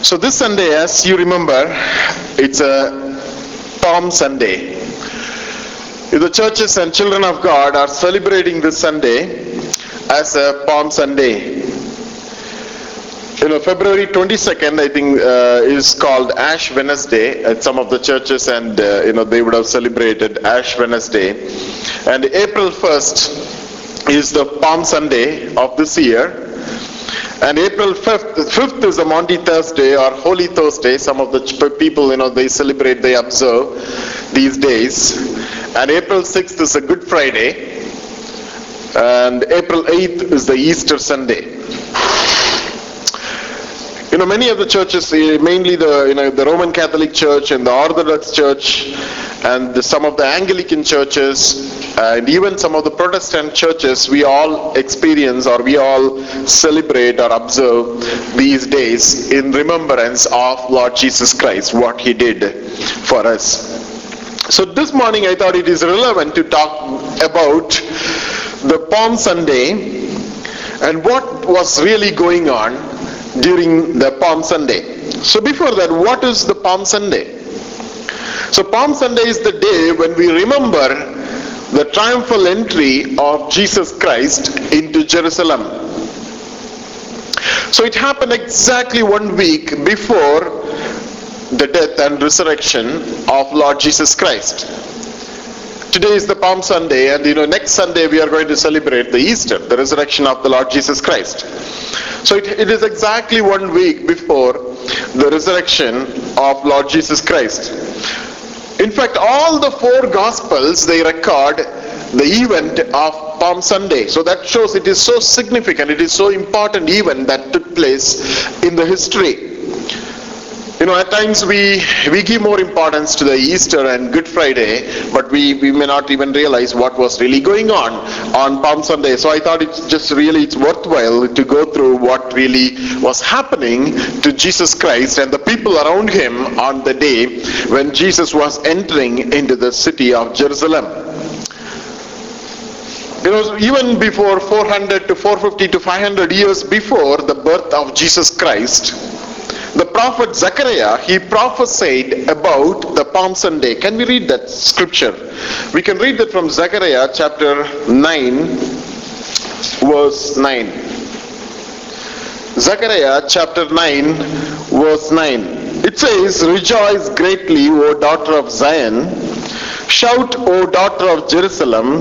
So this Sunday, as you remember, it's a Palm Sunday. The churches and children of God are celebrating this Sunday as a Palm Sunday. You know, February 22nd, I think, uh, is called Ash Wednesday at some of the churches, and uh, you know they would have celebrated Ash Wednesday. And April 1st is the Palm Sunday of this year. And April 5th, 5th is a Maundy Thursday or Holy Thursday. Some of the people, you know, they celebrate, they observe these days. And April 6th is a Good Friday. And April 8th is the Easter Sunday. You know, many of the churches, eh, mainly the you know the Roman Catholic Church and the Orthodox Church, and the, some of the Anglican churches, and even some of the Protestant churches, we all experience or we all celebrate or observe these days in remembrance of Lord Jesus Christ, what He did for us. So this morning, I thought it is relevant to talk about the Palm Sunday and what was really going on during the Palm Sunday. So before that, what is the Palm Sunday? So Palm Sunday is the day when we remember the triumphal entry of Jesus Christ into Jerusalem. So it happened exactly one week before the death and resurrection of Lord Jesus Christ. Today is the Palm Sunday, and you know, next Sunday we are going to celebrate the Easter, the resurrection of the Lord Jesus Christ. So it, it is exactly one week before the resurrection of Lord Jesus Christ. In fact, all the four Gospels they record the event of Palm Sunday. So that shows it is so significant, it is so important event that took place in the history. You know, at times we we give more importance to the Easter and Good Friday, but we, we may not even realize what was really going on on Palm Sunday. So I thought it's just really it's worthwhile to go through what really was happening to Jesus Christ and the people around him on the day when Jesus was entering into the city of Jerusalem. You know, even before 400 to 450 to 500 years before the birth of Jesus Christ, the prophet Zechariah, he prophesied about the Palm Sunday. Can we read that scripture? We can read that from Zechariah chapter 9, verse 9. Zechariah chapter 9, verse 9. It says, Rejoice greatly, O daughter of Zion. Shout, O daughter of Jerusalem.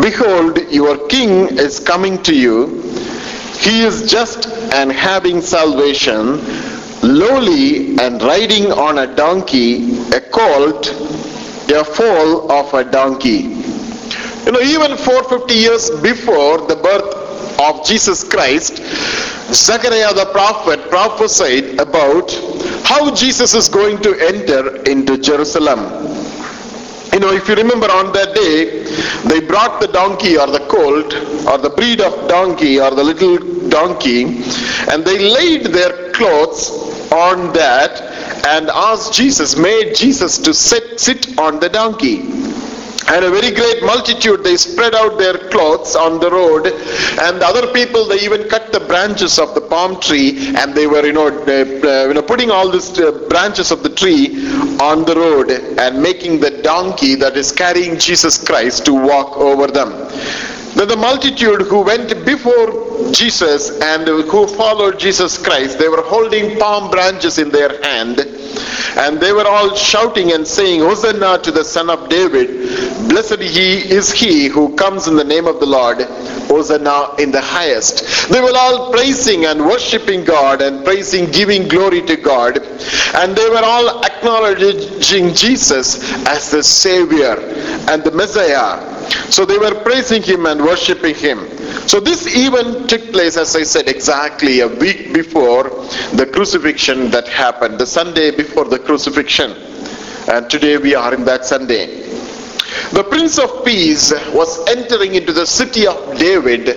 Behold, your king is coming to you. He is just and having salvation, lowly and riding on a donkey, a colt, a foal of a donkey. You know, even 450 years before the birth of Jesus Christ, Zechariah the prophet prophesied about how Jesus is going to enter into Jerusalem. You know, if you remember on that day, they brought the donkey or the colt or the breed of donkey or the little donkey and they laid their clothes on that and asked Jesus, made Jesus to sit, sit on the donkey. And a very great multitude, they spread out their clothes on the road. And the other people, they even cut the branches of the palm tree and they were, you know, uh, you know putting all these uh, branches of the tree on the road and making the donkey that is carrying Jesus Christ to walk over them. Then the multitude who went before Jesus and who followed Jesus Christ, they were holding palm branches in their hand and they were all shouting and saying, Hosanna to the Son of David. Blessed he is he who comes in the name of the Lord. Hosanna in the highest. They were all praising and worshipping God and praising, giving glory to God. And they were all acknowledging Jesus as the Savior and the Messiah. So they were praising him and worshipping him. So this event took place, as I said, exactly a week before the crucifixion that happened, the Sunday before the crucifixion. And today we are in that Sunday. The Prince of Peace was entering into the city of David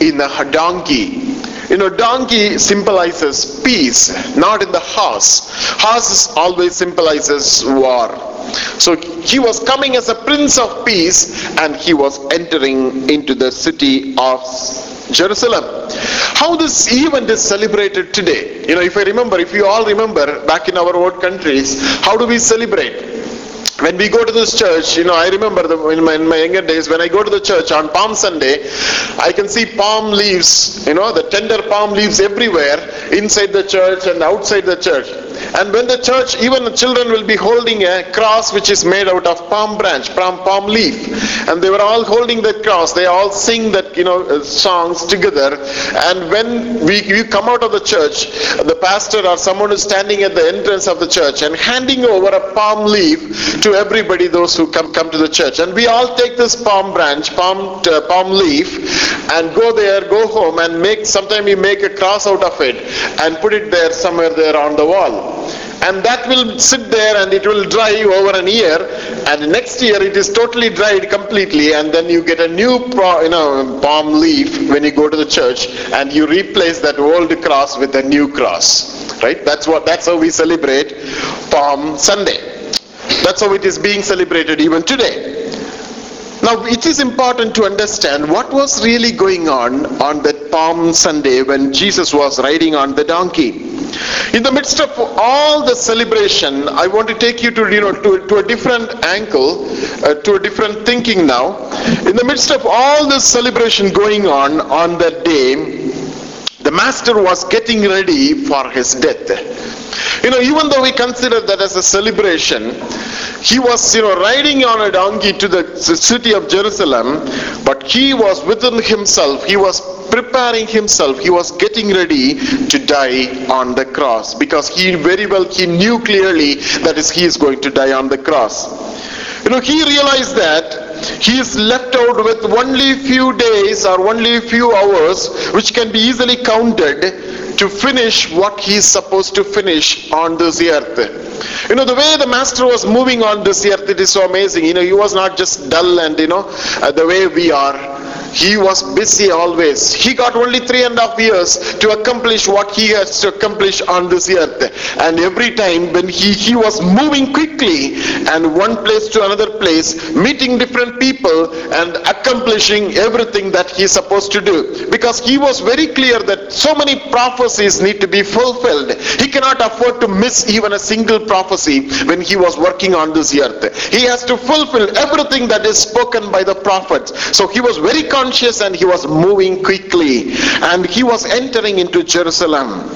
in a donkey. You know, donkey symbolizes peace, not in the horse. Horse always symbolizes war. So he was coming as a prince of peace and he was entering into the city of Jerusalem. How this event is celebrated today? You know, if I remember, if you all remember back in our old countries, how do we celebrate? When we go to this church, you know, I remember the, in, my, in my younger days, when I go to the church on Palm Sunday, I can see palm leaves, you know, the tender palm leaves everywhere inside the church and outside the church. And when the church, even the children will be holding a cross which is made out of palm branch, palm, palm leaf. And they were all holding that cross. They all sing that, you know, uh, songs together. And when we, we come out of the church, the pastor or someone is standing at the entrance of the church and handing over a palm leaf to everybody, those who come, come to the church. And we all take this palm branch, palm, uh, palm leaf, and go there, go home and make, sometime we make a cross out of it and put it there somewhere there on the wall. And that will sit there and it will dry over an year. And next year it is totally dried completely and then you get a new pro, you know palm leaf when you go to the church and you replace that old cross with a new cross. Right? That's what that's how we celebrate palm sunday that's how it is being celebrated even today now, it is important to understand what was really going on on that Palm Sunday when Jesus was riding on the donkey. In the midst of all the celebration, I want to take you to, you know, to, to a different angle, uh, to a different thinking now. In the midst of all this celebration going on on that day, the master was getting ready for his death. You know, even though we consider that as a celebration, he was, you know, riding on a donkey to the city of Jerusalem, but he was within himself, he was preparing himself, he was getting ready to die on the cross because he very well, he knew clearly that is, he is going to die on the cross. You know, he realized that he is left out with only few days or only few hours which can be easily counted to finish what he is supposed to finish on this earth. You know, the way the master was moving on this earth, it is so amazing. You know, he was not just dull and, you know, uh, the way we are he was busy always. He got only three and a half years to accomplish what he has to accomplish on this earth. And every time when he, he was moving quickly and one place to another place, meeting different people and accomplishing everything that he's supposed to do. Because he was very clear that so many prophecies need to be fulfilled. He cannot afford to miss even a single prophecy when he was working on this earth. He has to fulfill everything that is spoken by the prophets. So he was very conscious and he was moving quickly and he was entering into Jerusalem.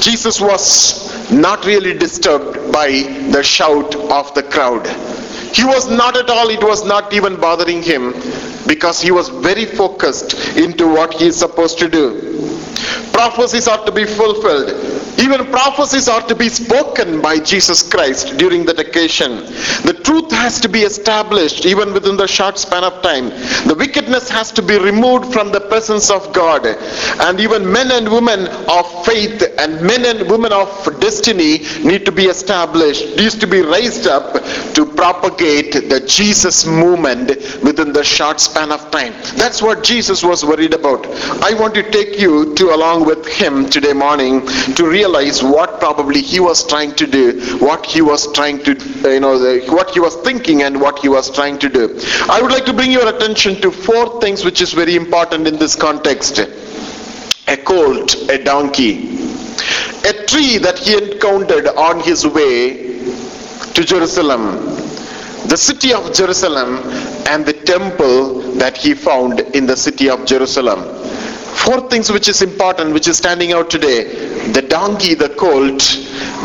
Jesus was not really disturbed by the shout of the crowd. He was not at all, it was not even bothering him because he was very focused into what he is supposed to do. Prophecies are to be fulfilled. Even prophecies are to be spoken by Jesus Christ during that occasion. The truth has to be established even within the short span of time. The wickedness has to be removed from the presence of God. And even men and women of faith and men and women of destiny need to be established, needs to be raised up to propagate the Jesus movement within the short span of time. That's what Jesus was worried about. I want to take you to along with him today morning to realize what probably he was trying to do, what he was trying to, uh, you know, what he was thinking and what he was trying to do. I would like to bring your attention to four things which is very important in this context. A colt, a donkey, a tree that he encountered on his way to Jerusalem, the city of Jerusalem, and the temple that he found in the city of Jerusalem. Four things which is important, which is standing out today. The donkey, the colt,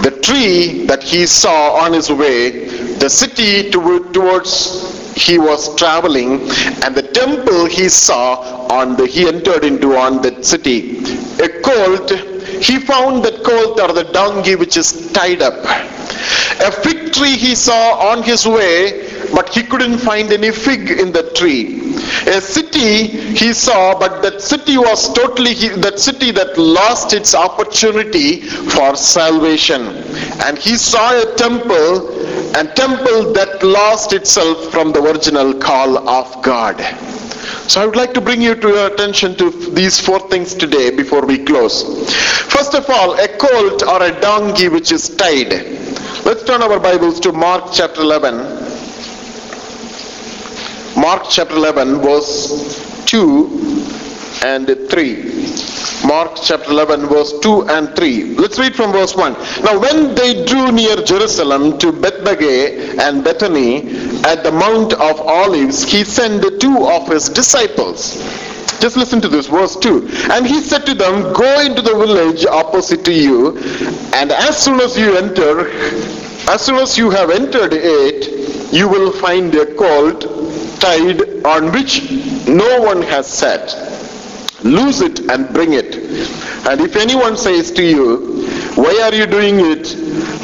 the tree that he saw on his way, the city to, towards he was traveling, and the temple he saw on the he entered into on the city. A colt, he found that colt or the donkey which is tied up. A fig tree he saw on his way, but he couldn't find any fig in the tree. A city he saw, but that city was totally, that city that lost its opportunity for salvation. And he saw a temple, and temple that lost itself from the original call of God. So I would like to bring you to your attention to these four things today before we close. First of all, a colt or a donkey which is tied. Let's turn our Bibles to Mark chapter 11. Mark chapter 11 verse 2 and 3. Mark chapter 11 verse 2 and 3. Let's read from verse 1. Now when they drew near Jerusalem to Bethphage and Bethany at the Mount of Olives, he sent two of his disciples. Just listen to this, verse 2. And he said to them, Go into the village opposite to you, and as soon as you enter, as soon as you have entered it, you will find a colt tied on which no one has sat lose it and bring it. And if anyone says to you, Why are you doing it?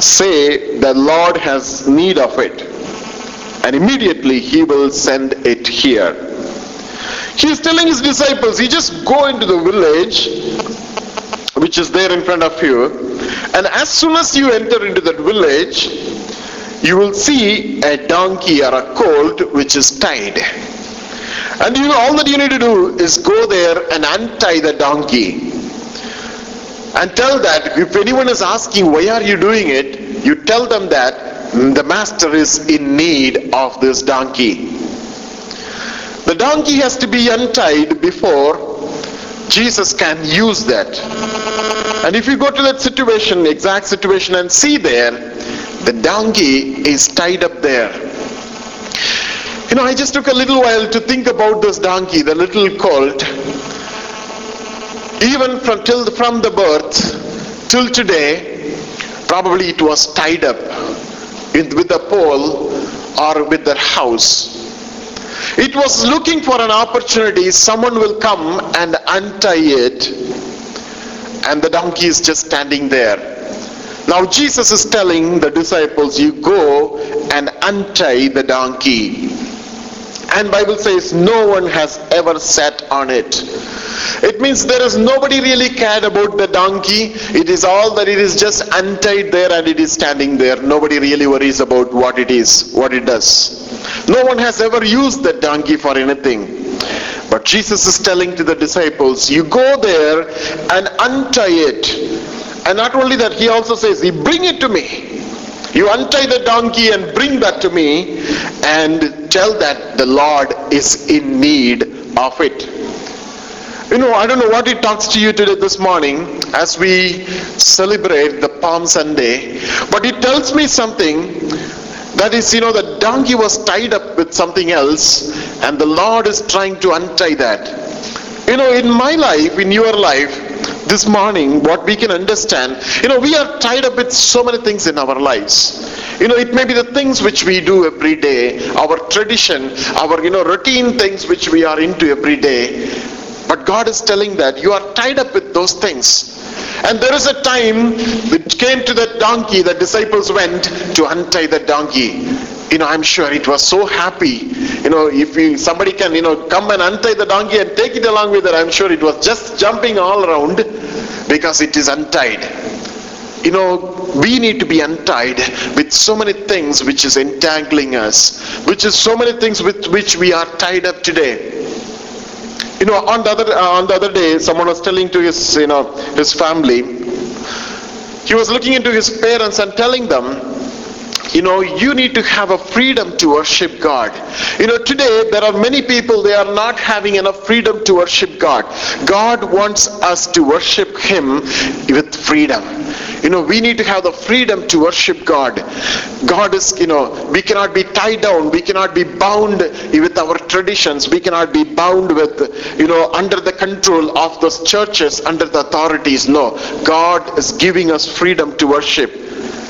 say, The Lord has need of it. And immediately he will send it here. He is telling his disciples, You just go into the village, which is there in front of you, and as soon as you enter into that village, you will see a donkey or a colt which is tied and you all that you need to do is go there and untie the donkey. And tell that if anyone is asking why are you doing it, you tell them that the master is in need of this donkey. The donkey has to be untied before Jesus can use that. And if you go to that situation, exact situation, and see there, the donkey is tied up there. You know, I just took a little while to think about this donkey, the little colt. Even from till from the birth till today, probably it was tied up in, with a pole or with the house. It was looking for an opportunity. Someone will come and untie it, and the donkey is just standing there. Now Jesus is telling the disciples, "You go and untie the donkey." and bible says no one has ever sat on it. It means there is nobody really cared about the donkey. It is all that it is just untied there and it is standing there. Nobody really worries about what it is what it does. No one has ever used the donkey for anything. But jesus is telling to the disciples you go there and untie it and not only that he also says bring it to me you untie the donkey and bring that to me and tell that the Lord is in need of it. You know, I don't know what it talks to you today this morning as we celebrate the Palm Sunday, but it tells me something that is, you know, the donkey was tied up with something else, and the Lord is trying to untie that. You know, in my life, in your life, this morning what we can understand you know we are tied up with so many things in our lives. You know it may be the things which we do every day our tradition our you know routine things which we are into every day. But god is telling that you are tied up with those things. And there is a time it came to the donkey the disciples went to untie the donkey you know, I'm sure it was so happy. You know, if somebody can, you know, come and untie the donkey and take it along with it, I'm sure it was just jumping all around because it is untied. You know, we need to be untied with so many things which is entangling us, which is so many things with which we are tied up today. You know, on the other uh, on the other day, someone was telling to his you know his family. He was looking into his parents and telling them you know you need to have a freedom to worship god. You know today there are many people they are not having enough freedom to worship god. God wants us to worship him with freedom. You know we need to have the freedom to worship god. God is you know we cannot be tied down we cannot be bound with our traditions we cannot be bound with you know under the control of those churches under the authorities. No god is giving us freedom to worship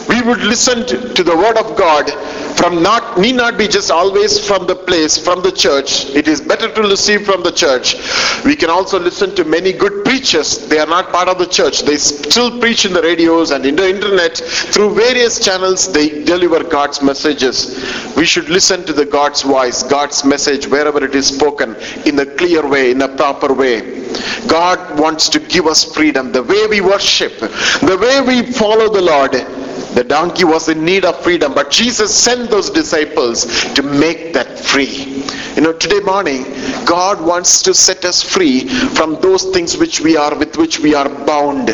we would listen to the word of God from not need not be just always from the place from the church. It is better to receive from the church. We can also listen to many good preachers. They are not part of the church. They still preach in the radios and in the internet. Through various channels they deliver God's messages. We should listen to the God's voice God's message wherever it is spoken in a clear way in a proper way. God wants to give us freedom. The way we worship the way we follow the Lord the donkey was in need of freedom, but Jesus sent those disciples to make that free. You know, today morning, God wants to set us free from those things which we are, with which we are bound.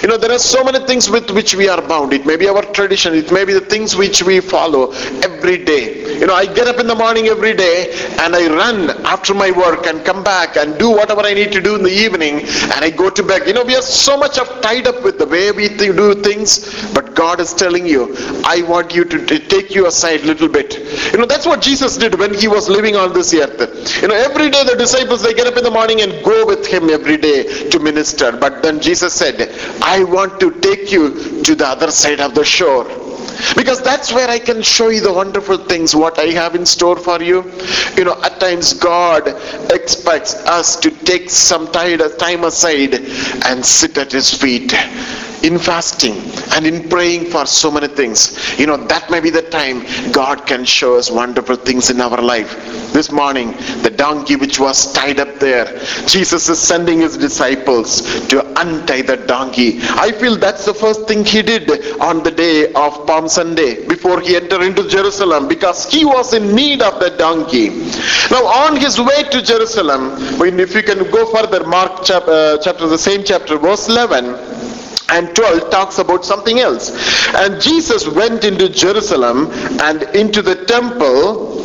You know, there are so many things with which we are bound. It may be our tradition, it may be the things which we follow every day. You know, I get up in the morning every day and I run after my work and come back and do whatever I need to do in the evening and I go to bed. You know, we are so much of tied up with the way we do things, but God is telling you, I want you to t- take you aside a little bit. You know, that's what Jesus did when he was living on this earth. You know, every day the disciples, they get up in the morning and go with him every day to minister. But then Jesus said, I want to take you to the other side of the shore. Because that's where I can show you the wonderful things, what I have in store for you. You know, at times God expects us to take some time aside and sit at His feet in fasting and in praying for so many things. You know, that may be the time God can show us wonderful things in our life. This morning, the donkey which was tied up there, Jesus is sending his disciples to untie the donkey. I feel that's the first thing he did on the day of Palm Sunday before he entered into Jerusalem because he was in need of the donkey. Now, on his way to Jerusalem, if you can go further, Mark chap, uh, chapter, the same chapter, verse 11 and 12 talks about something else. And Jesus went into Jerusalem and into the temple.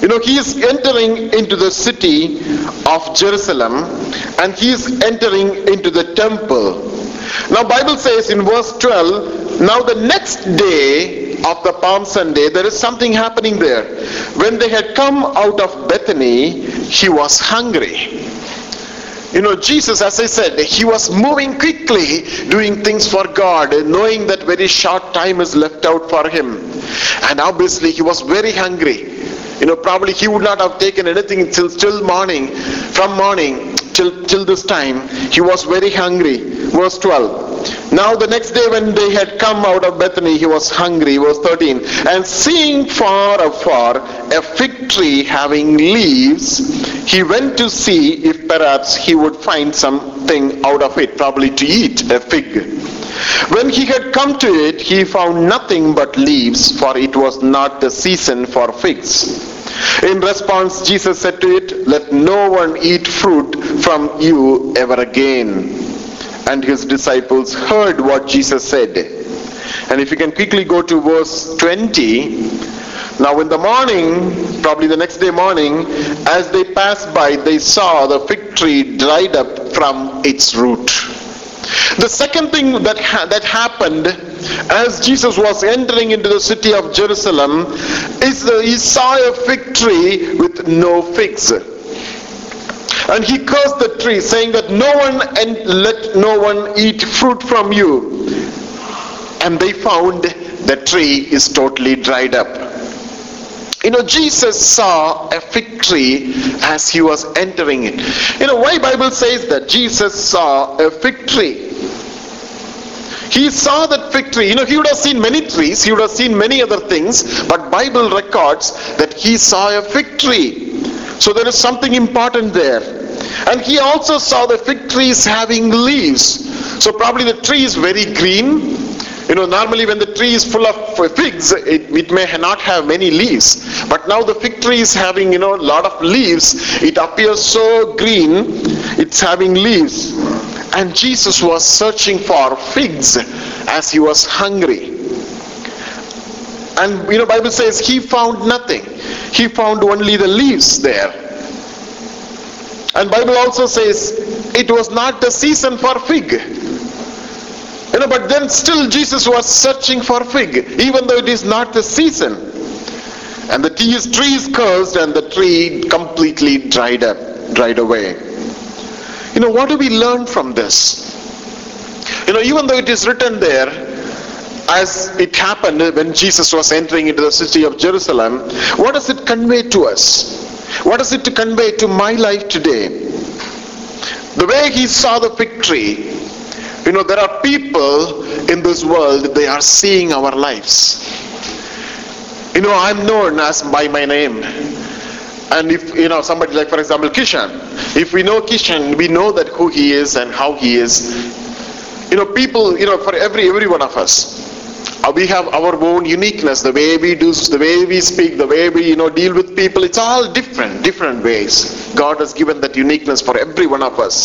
You know, he is entering into the city of Jerusalem and he is entering into the temple. Now Bible says in verse 12, now the next day of the Palm Sunday, there is something happening there. When they had come out of Bethany, he was hungry. You know, Jesus, as I said, he was moving quickly, doing things for God, knowing that very short time is left out for him. And obviously, he was very hungry. You know, probably he would not have taken anything till till morning, from morning till till this time. He was very hungry. Verse 12. Now the next day when they had come out of Bethany, he was hungry. Verse 13. And seeing far afar a fig tree having leaves, he went to see if perhaps he would find something out of it, probably to eat a fig. When he had come to it, he found nothing but leaves, for it was not the season for figs. In response, Jesus said to it, Let no one eat fruit from you ever again. And his disciples heard what Jesus said. And if you can quickly go to verse 20, now in the morning, probably the next day morning, as they passed by, they saw the fig tree dried up from its root. The second thing that, ha- that happened as Jesus was entering into the city of Jerusalem is that he saw a fig tree with no figs. And he cursed the tree, saying that no one and let no one eat fruit from you. And they found the tree is totally dried up. You know, Jesus saw a fig tree as he was entering it. You know, why Bible says that Jesus saw a fig tree? He saw that fig tree. You know, he would have seen many trees, he would have seen many other things, but Bible records that he saw a fig tree. So there is something important there. And he also saw the fig trees having leaves. So probably the tree is very green. You know, normally when the tree is full of figs, it, it may not have many leaves. But now the fig tree is having, you know, a lot of leaves. It appears so green, it's having leaves. And Jesus was searching for figs as he was hungry. And you know, Bible says he found nothing. He found only the leaves there. And Bible also says it was not the season for fig. You know, but then still Jesus was searching for fig, even though it is not the season. And the tree is cursed and the tree completely dried up, dried away. You know, what do we learn from this? You know, even though it is written there, as it happened when Jesus was entering into the city of Jerusalem, what does it convey to us? What does it convey to my life today? The way he saw the fig tree, you know, there are people in this world, they are seeing our lives. You know, I'm known as by my name. And if, you know, somebody like, for example, Kishan, if we know Kishan, we know that who he is and how he is. You know, people, you know, for every, every one of us, Uh, we have our own uniqueness the way we do the way we speak the way we you know deal with people it's all different different ways god has given that uniqueness for every one of us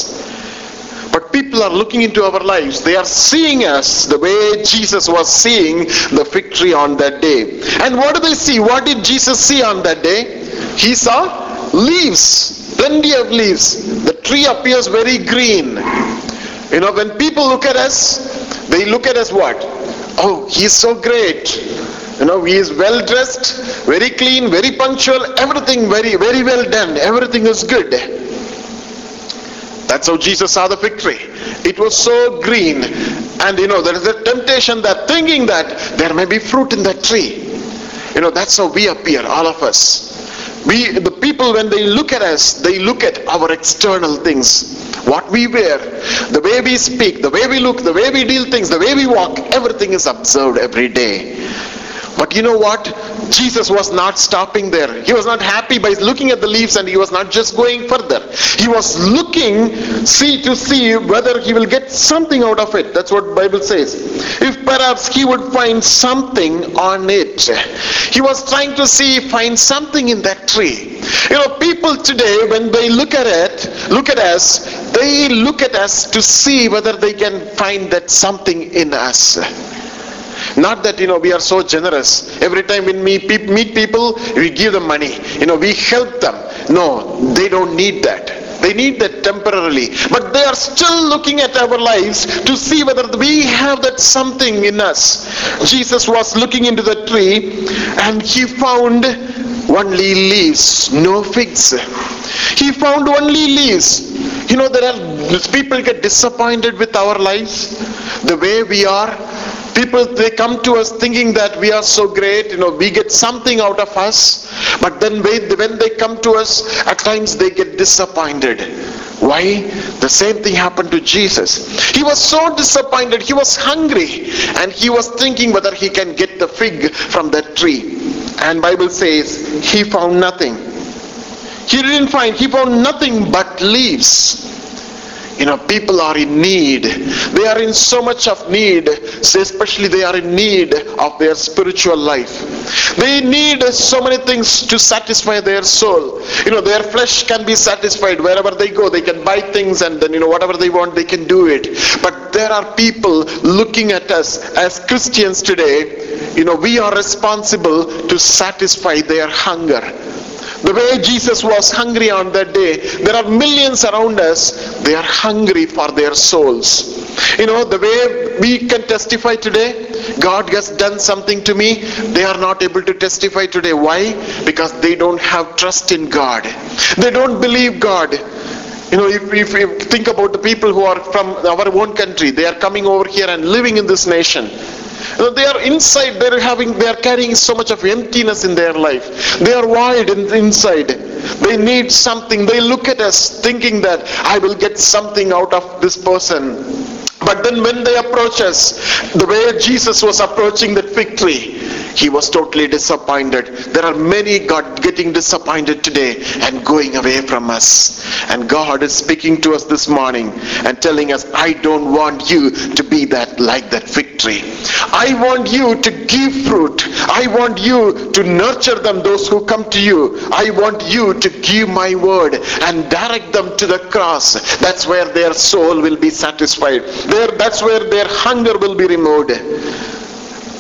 but people are looking into our lives. They are seeing us the way jesus was seeing the fig tree on that day. And what do they see? What did jesus see on that day? He saw leaves plenty of leaves. The tree appears very green. You know when people look at us they look at us what? Oh he's so great. You know he is well dressed very clean very punctual everything very very well done. Everything is good that's how jesus saw the fig tree it was so green. And you know there is a temptation that thinking that there may be fruit in that tree. You know that's how we appear all of us. We the people when they look at us they look at our external things. What we wear the way we speak the way we look the way we deal things the way we walk everything is observed every day but you know what? Jesus was not stopping there. He was not happy by looking at the leaves and he was not just going further. He was looking see to see whether he will get something out of it. That's what bible says. If perhaps he would find something on it. He was trying to see find something in that tree. You know people today when they look at it look at us they look at us to see whether they can find that something in us not that, you know, we are so generous. Every time when we meet, people, we give them money. You know, we help them. No, they don't need that. They need that temporarily. But they are still looking at our lives to see whether we have that something in us. Jesus was looking into the tree and he found only leaves, no figs. He found only leaves. You know, there are people get disappointed with our lives, the way we are people they come to us thinking that we are so great you know we get something out of us. But then when they come to us at times they get disappointed. Why? The same thing happened to jesus. He was so disappointed he was hungry and he was thinking whether he can get the fig from that tree. And bible says he found nothing. He didn't find he found nothing but leaves you know, people are in need. They are in so much of need, especially they are in need of their spiritual life. They need so many things to satisfy their soul. You know, their flesh can be satisfied wherever they go. They can buy things and then, you know, whatever they want, they can do it. But there are people looking at us as Christians today. You know, we are responsible to satisfy their hunger the way Jesus was hungry on that day, there are millions around us, they are hungry for their souls. You know, the way we can testify today, God has done something to me, they are not able to testify today. Why? Because they don't have trust in God. They don't believe God. You know, if, if you think about the people who are from our own country, they are coming over here and living in this nation they are inside, they're having, they are carrying so much of emptiness in their life. They are void in, inside. They need something. They look at us thinking that I will get something out of this person. But then when they approach us, the way Jesus was approaching that fig tree, he was totally disappointed. There are many God getting disappointed today and going away from us. And God is speaking to us this morning and telling us, I don't want you to be that like that fig tree. I want you to give fruit. I want you to nurture them, those who come to you. I want you to give my word and direct them to the cross. That's where their soul will be satisfied. There, that's where their hunger will be removed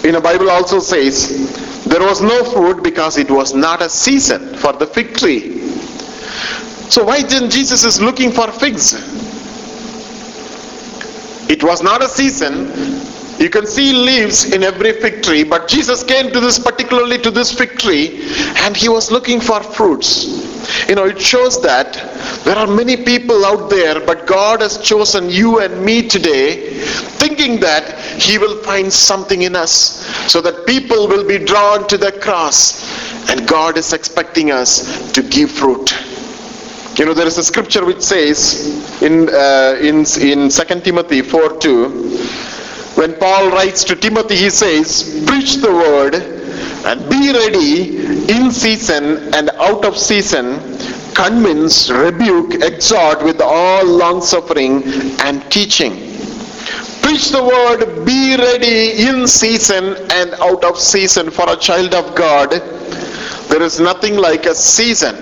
in the Bible also says there was no fruit because it was not a season for the fig tree. So why then Jesus is looking for figs? It was not a season. You can see leaves in every fig tree, but Jesus came to this particularly to this fig tree and he was looking for fruits. You know, it shows that there are many people out there, but God has chosen you and me today, thinking that He will find something in us so that people will be drawn to the cross. And God is expecting us to give fruit. You know, there is a scripture which says in, uh, in, in 2 Timothy 4 2, when Paul writes to Timothy, he says, Preach the word and be ready in season and out of season. Convince rebuke exhort with all long suffering and teaching. Preach the word, be ready in season and out of season for a child of God. There is nothing like a season.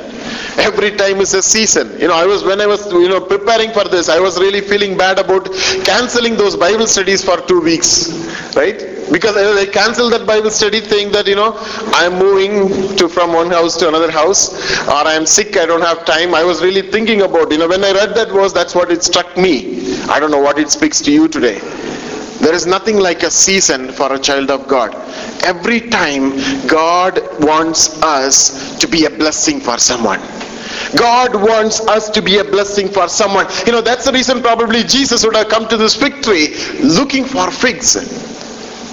Every time is a season. You know i was when i was you know preparing for this i was really feeling bad about canceling those bible studies for two weeks right because I canceled that Bible study thing that you know I'm moving to from one house to another house or I'm sick I don't have time. I was really thinking about you know when I read that verse that's what it struck me. I don't know what it speaks to you today. There is nothing like a season for a child of God. Every time God wants us to be a blessing for someone. God wants us to be a blessing for someone. You know, that's the reason probably Jesus would have come to this fig tree looking for figs.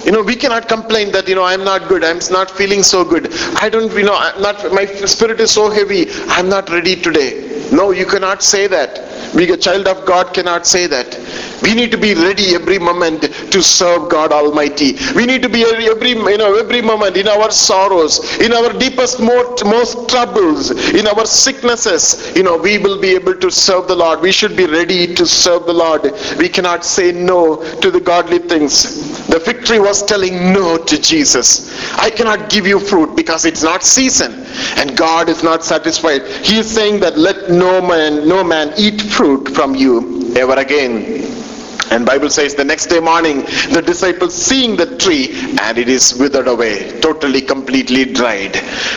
You know, we cannot complain that, you know, I'm not good. I'm not feeling so good. I don't, you know, I'm not, my spirit is so heavy. I'm not ready today. No, you cannot say that. We, a child of God cannot say that. We need to be ready every moment to serve God Almighty. We need to be every you know every moment in our sorrows, in our deepest most, most troubles, in our sicknesses. You know we will be able to serve the Lord. We should be ready to serve the Lord. We cannot say no to the godly things. The fig tree was telling no to Jesus. I cannot give you fruit because it's not season, and God is not satisfied. He is saying that let no man no man eat fruit from you ever again. And Bible says the next day morning, the disciples seeing the tree and it is withered away, totally, completely dried.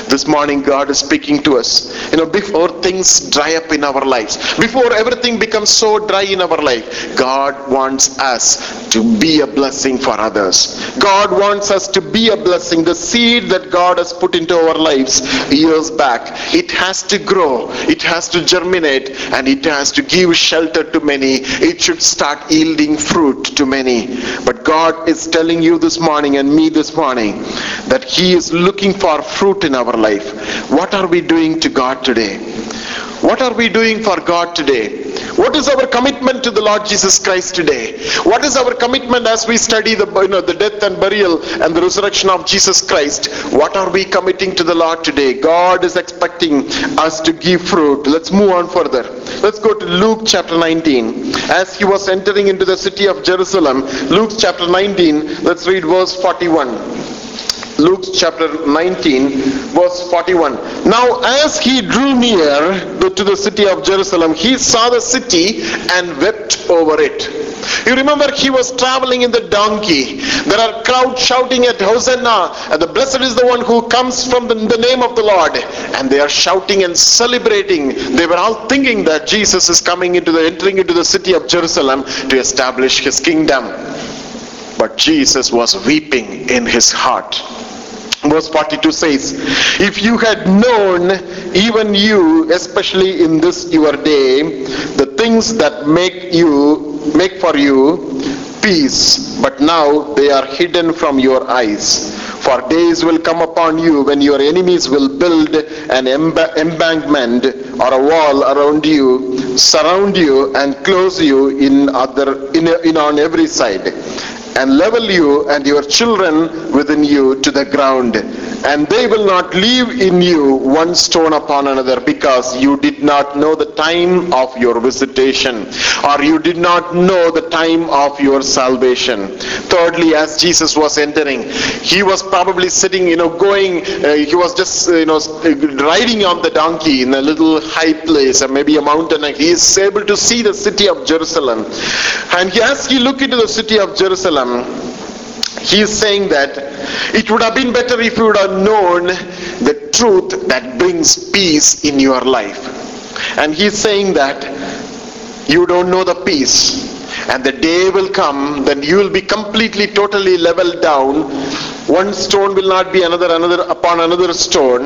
This morning God is speaking to us. You know, before things dry up in our lives, before everything becomes so dry in our life, God wants us to be a blessing for others. God wants us to be a blessing. The seed that God has put into our lives years back, it has to grow, it has to germinate, and it has to give shelter to many. It should start yielding yielding fruit to many. But God is telling you this morning and me this morning that He is looking for fruit in our life. What are we doing to God today? What are we doing for God today? What is our commitment to the Lord Jesus Christ today? What is our commitment as we study the, you know, the death and burial and the resurrection of Jesus Christ? What are we committing to the Lord today? God is expecting us to give fruit. Let's move on further. Let's go to Luke chapter 19. As he was entering into the city of Jerusalem, Luke chapter 19, let's read verse 41. Luke chapter 19, verse 41. Now, as he drew near to the city of Jerusalem, he saw the city and wept over it. You remember he was traveling in the donkey. There are crowds shouting at Hosanna, and the blessed is the one who comes from the, the name of the Lord. And they are shouting and celebrating. They were all thinking that Jesus is coming into the entering into the city of Jerusalem to establish his kingdom. But Jesus was weeping in his heart verse 42 says if you had known even you especially in this your day the things that make you make for you peace but now they are hidden from your eyes. For days will come upon you when your enemies will build an embankment or a wall around you surround you and close you in other in, in on every side and level you and your children within you to the ground. And they will not leave in you one stone upon another because you did not know the time of your visitation or you did not know the time of your salvation. Thirdly, as Jesus was entering, he was probably sitting, you know, going, uh, he was just, you know, riding on the donkey in a little high place or maybe a mountain and he is able to see the city of Jerusalem. And as he looked into the city of Jerusalem, um, he is saying that it would have been better if you would have known the truth that brings peace in your life. And he's saying that you don't know the peace. And the day will come that you will be completely, totally leveled down. One stone will not be another, another upon another stone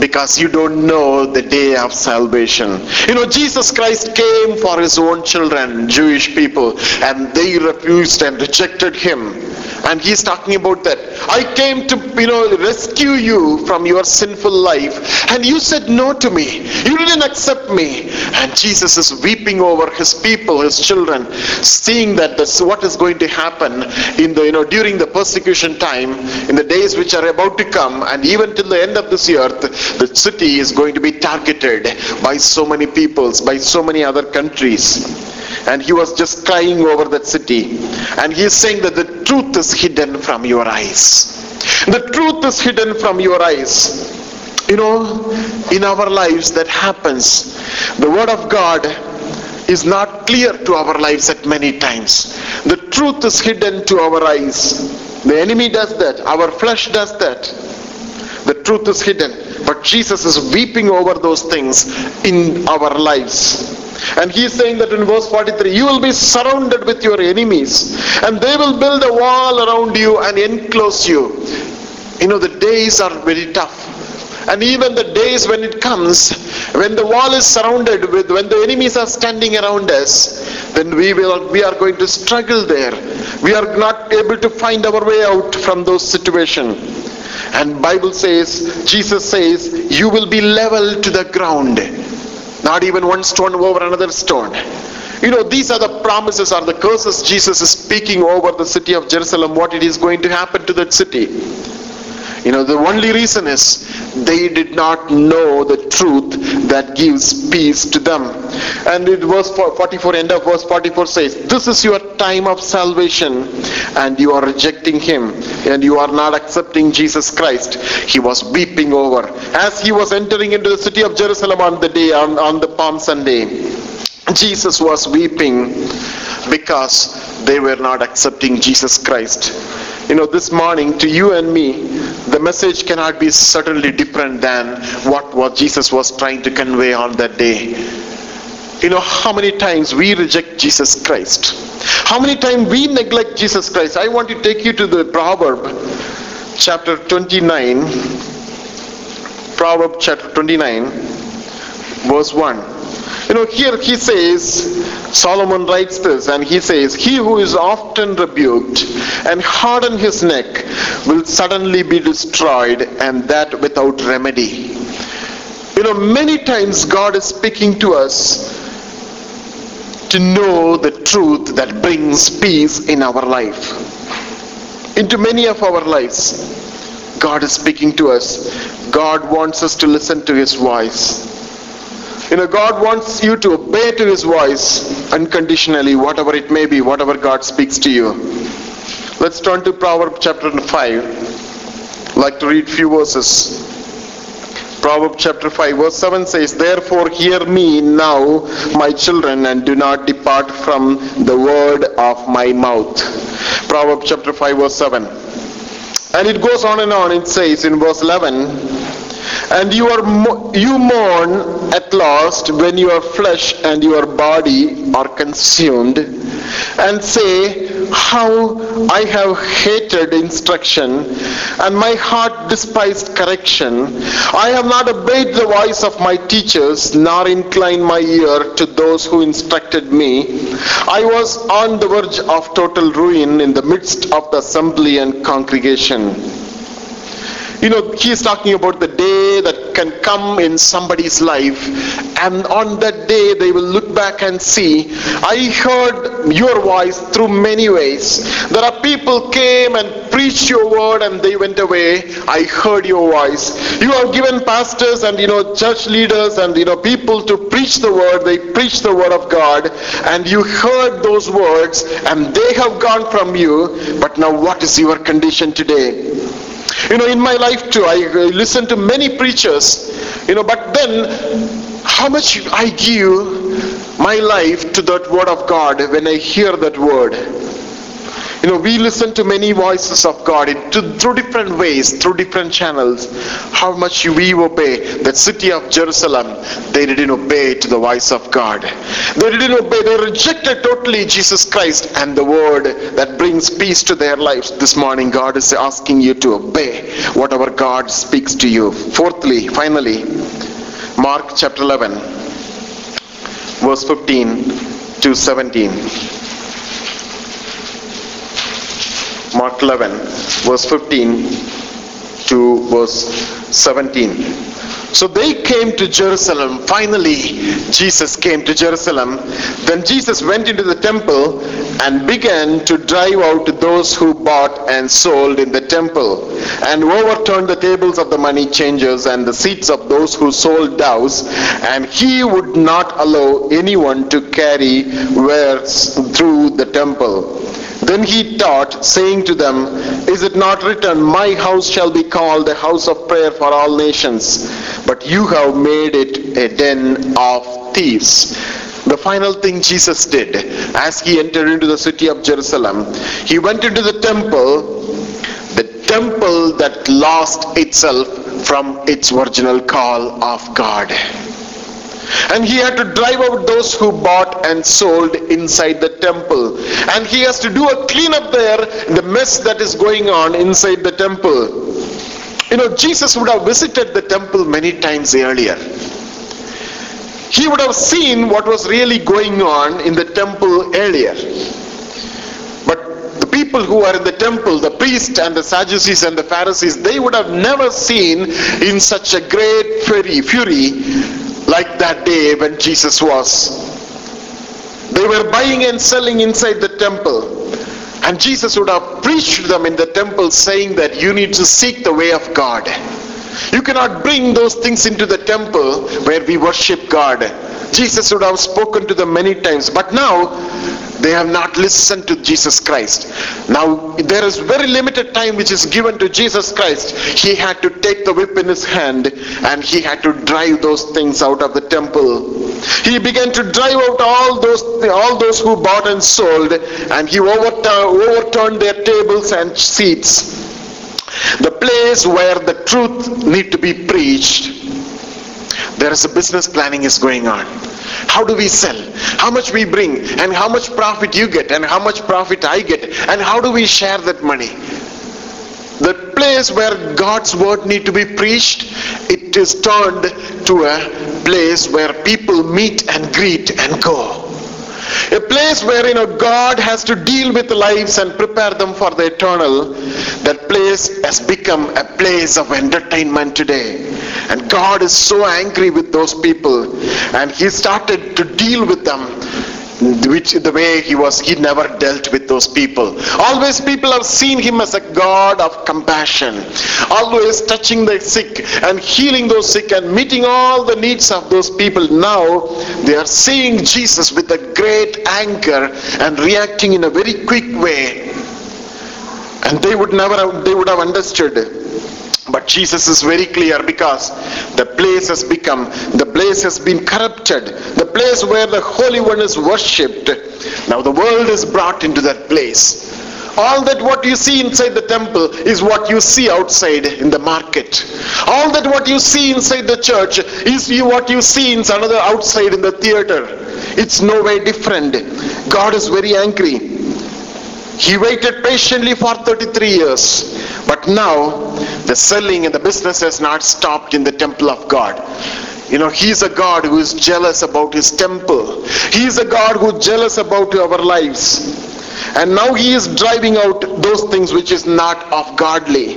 because you don't know the day of salvation. You know, Jesus Christ came for his own children, Jewish people, and they refused and rejected him. And he's talking about that. I came to, you know, rescue you from your sinful life. And you said no to me. You didn't accept me. And Jesus is weeping over his people, his children, seeing that this what is going to happen in the, you know, during the persecution time, in the days which are about to come, and even till the end of this earth, the city is going to be targeted by so many peoples, by so many other countries. And he was just crying over that city. And he is saying that the truth is hidden from your eyes. The truth is hidden from your eyes. You know, in our lives that happens. The word of God is not clear to our lives at many times. The truth is hidden to our eyes. The enemy does that. Our flesh does that. The truth is hidden. But Jesus is weeping over those things in our lives. And he is saying that in verse 43 you will be surrounded with your enemies, and they will build a wall around you and enclose you. You know, the days are very tough. And even the days when it comes, when the wall is surrounded with, when the enemies are standing around us, then we will, we are going to struggle there. We are not able to find our way out from those situations. And Bible says, Jesus says, you will be leveled to the ground. Not even one stone over another stone. You know, these are the promises or the curses Jesus is speaking over the city of Jerusalem, what it is going to happen to that city. You know, the only reason is they did not know the truth that gives peace to them. And in verse 44, end of verse 44 says, This is your time of salvation, and you are rejecting him, and you are not accepting Jesus Christ. He was weeping over. As he was entering into the city of Jerusalem on the day, on, on the Palm Sunday, Jesus was weeping because they were not accepting Jesus Christ. You know, this morning to you and me, the message cannot be certainly different than what, what Jesus was trying to convey on that day. You know, how many times we reject Jesus Christ? How many times we neglect Jesus Christ? I want to take you to the proverb, chapter 29. Proverb chapter 29, verse 1. You know, here he says, Solomon writes this, and he says, He who is often rebuked and harden his neck will suddenly be destroyed, and that without remedy. You know, many times God is speaking to us to know the truth that brings peace in our life. Into many of our lives, God is speaking to us. God wants us to listen to His voice. You know, God wants you to obey to His voice unconditionally, whatever it may be, whatever God speaks to you. Let's turn to Proverbs chapter 5. I'd like to read few verses. Proverbs chapter 5 verse 7 says, Therefore hear me now, my children, and do not depart from the word of my mouth. Proverbs chapter 5 verse 7. And it goes on and on. It says in verse 11, and you are mo- you mourn at last when your flesh and your body are consumed and say how i have hated instruction and my heart despised correction. I have not obeyed the voice of my teachers nor inclined my ear to those who instructed me. I was on the verge of total ruin in the midst of the assembly and congregation you know, he is talking about the day that can come in somebody's life, and on that day they will look back and see, I heard your voice through many ways. There are people came and preached your word and they went away. I heard your voice. You have given pastors and you know church leaders and you know people to preach the word. They preach the word of God, and you heard those words, and they have gone from you. But now, what is your condition today? You know, in my life too, I listen to many preachers, you know, but then how much I give my life to that word of God when I hear that word. You know, we listen to many voices of God in, to, through different ways, through different channels. How much we obey. that city of Jerusalem, they didn't obey to the voice of God. They didn't obey. They rejected totally Jesus Christ and the word that brings peace to their lives. This morning, God is asking you to obey whatever God speaks to you. Fourthly, finally, Mark chapter 11, verse 15 to 17. Mark 11, verse 15 to verse 17. So they came to Jerusalem. Finally, Jesus came to Jerusalem. Then Jesus went into the temple and began to drive out those who bought and sold in the temple, and overturned the tables of the money changers and the seats of those who sold doves. And he would not allow anyone to carry wares through the temple. Then he taught, saying to them, Is it not written, My house shall be called a house of prayer for all nations? But you have made it a den of thieves. The final thing Jesus did as he entered into the city of Jerusalem, he went into the temple, the temple that lost itself from its original call of God. And he had to drive out those who bought and sold inside the temple. And he has to do a cleanup there, the mess that is going on inside the temple. You know, Jesus would have visited the temple many times earlier. He would have seen what was really going on in the temple earlier. But the people who are in the temple, the priests and the Sadducees and the Pharisees, they would have never seen in such a great fury, fury like that day when Jesus was. They were buying and selling inside the temple. And Jesus would have preached them in the temple saying that you need to seek the way of God. You cannot bring those things into the temple where we worship God. Jesus would have spoken to them many times, but now they have not listened to Jesus Christ. Now there is very limited time which is given to Jesus Christ. He had to take the whip in his hand and he had to drive those things out of the temple. He began to drive out all those all those who bought and sold and he overturned, overturned their tables and seats. The place where the truth need to be preached there is a business planning is going on. How do we sell? How much we bring? And how much profit you get? And how much profit i get? And how do we share that money? The place where god's word need to be preached it is turned to a place where people meet and greet and go a place where you know god has to deal with lives and prepare them for the eternal that place has become a place of entertainment today. And god is so angry with those people and he started to deal with them which the way he was he never dealt with those people. Always people have seen him as a god of compassion always touching the sick and healing those sick and meeting all the needs of those people. Now they are seeing jesus with a great anger and reacting in a very quick way and they would never have, they would have understood but Jesus is very clear because the place has become, the place has been corrupted, the place where the Holy One is worshipped. Now the world is brought into that place. All that what you see inside the temple is what you see outside in the market. All that what you see inside the church is you what you see in another outside in the theater. It's no way different. God is very angry. He waited patiently for 33 years. But now the selling and the business has not stopped in the temple of God. You know, He's a God who is jealous about His temple. He is a God who is jealous about our lives. And now He is driving out those things which is not of godly.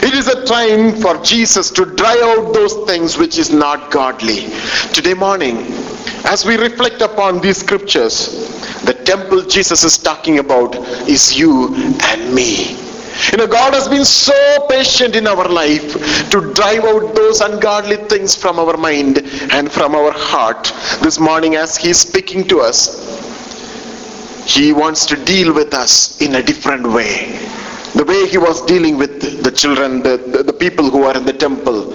It is a time for Jesus to drive out those things which is not godly. Today morning, as we reflect upon these scriptures, the temple Jesus is talking about is you and me. You know, God has been so patient in our life to drive out those ungodly things from our mind and from our heart. This morning, as He is speaking to us, He wants to deal with us in a different way. The way He was dealing with the children, the, the, the people who are in the temple.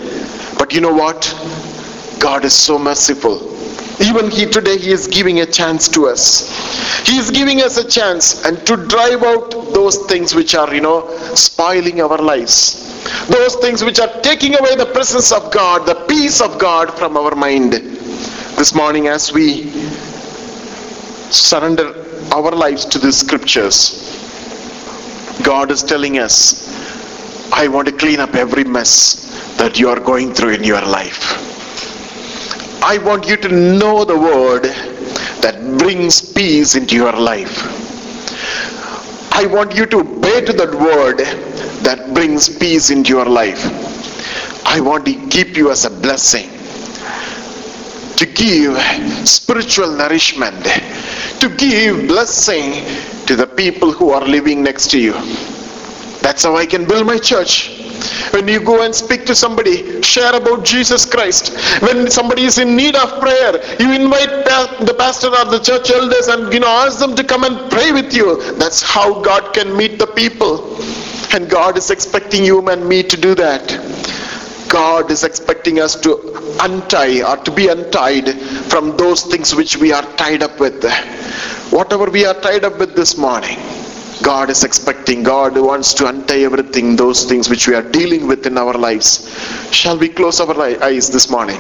But you know what? God is so merciful even he today he is giving a chance to us. He is giving us a chance and to drive out those things which are you know spoiling our lives. Those things which are taking away the presence of god the peace of god from our mind. This morning as we surrender our lives to the scriptures god is telling us i want to clean up every mess that you are going through in your life I want you to know the word that brings peace into your life. I want you to obey to that word that brings peace into your life. I want to keep you as a blessing. To give spiritual nourishment, to give blessing to the people who are living next to you. That's how I can build my church. When you go and speak to somebody, share about Jesus Christ. When somebody is in need of prayer, you invite the pastor or the church elders and you know ask them to come and pray with you. That's how God can meet the people. And God is expecting you and me to do that. God is expecting us to untie or to be untied from those things which we are tied up with. Whatever we are tied up with this morning, God is expecting, God wants to untie everything, those things which we are dealing with in our lives. Shall we close our eyes this morning?